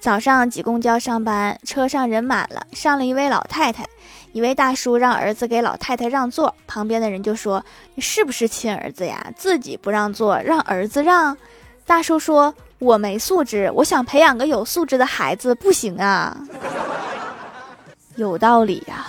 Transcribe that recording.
早上挤公交上班车上人满了上了一位老太太一位大叔让儿子给老太太让座旁边的人就说你是不是亲儿子呀？自己不让座让儿子让？大叔说我没素质我想培养个有素质的孩子不行啊。有道理呀。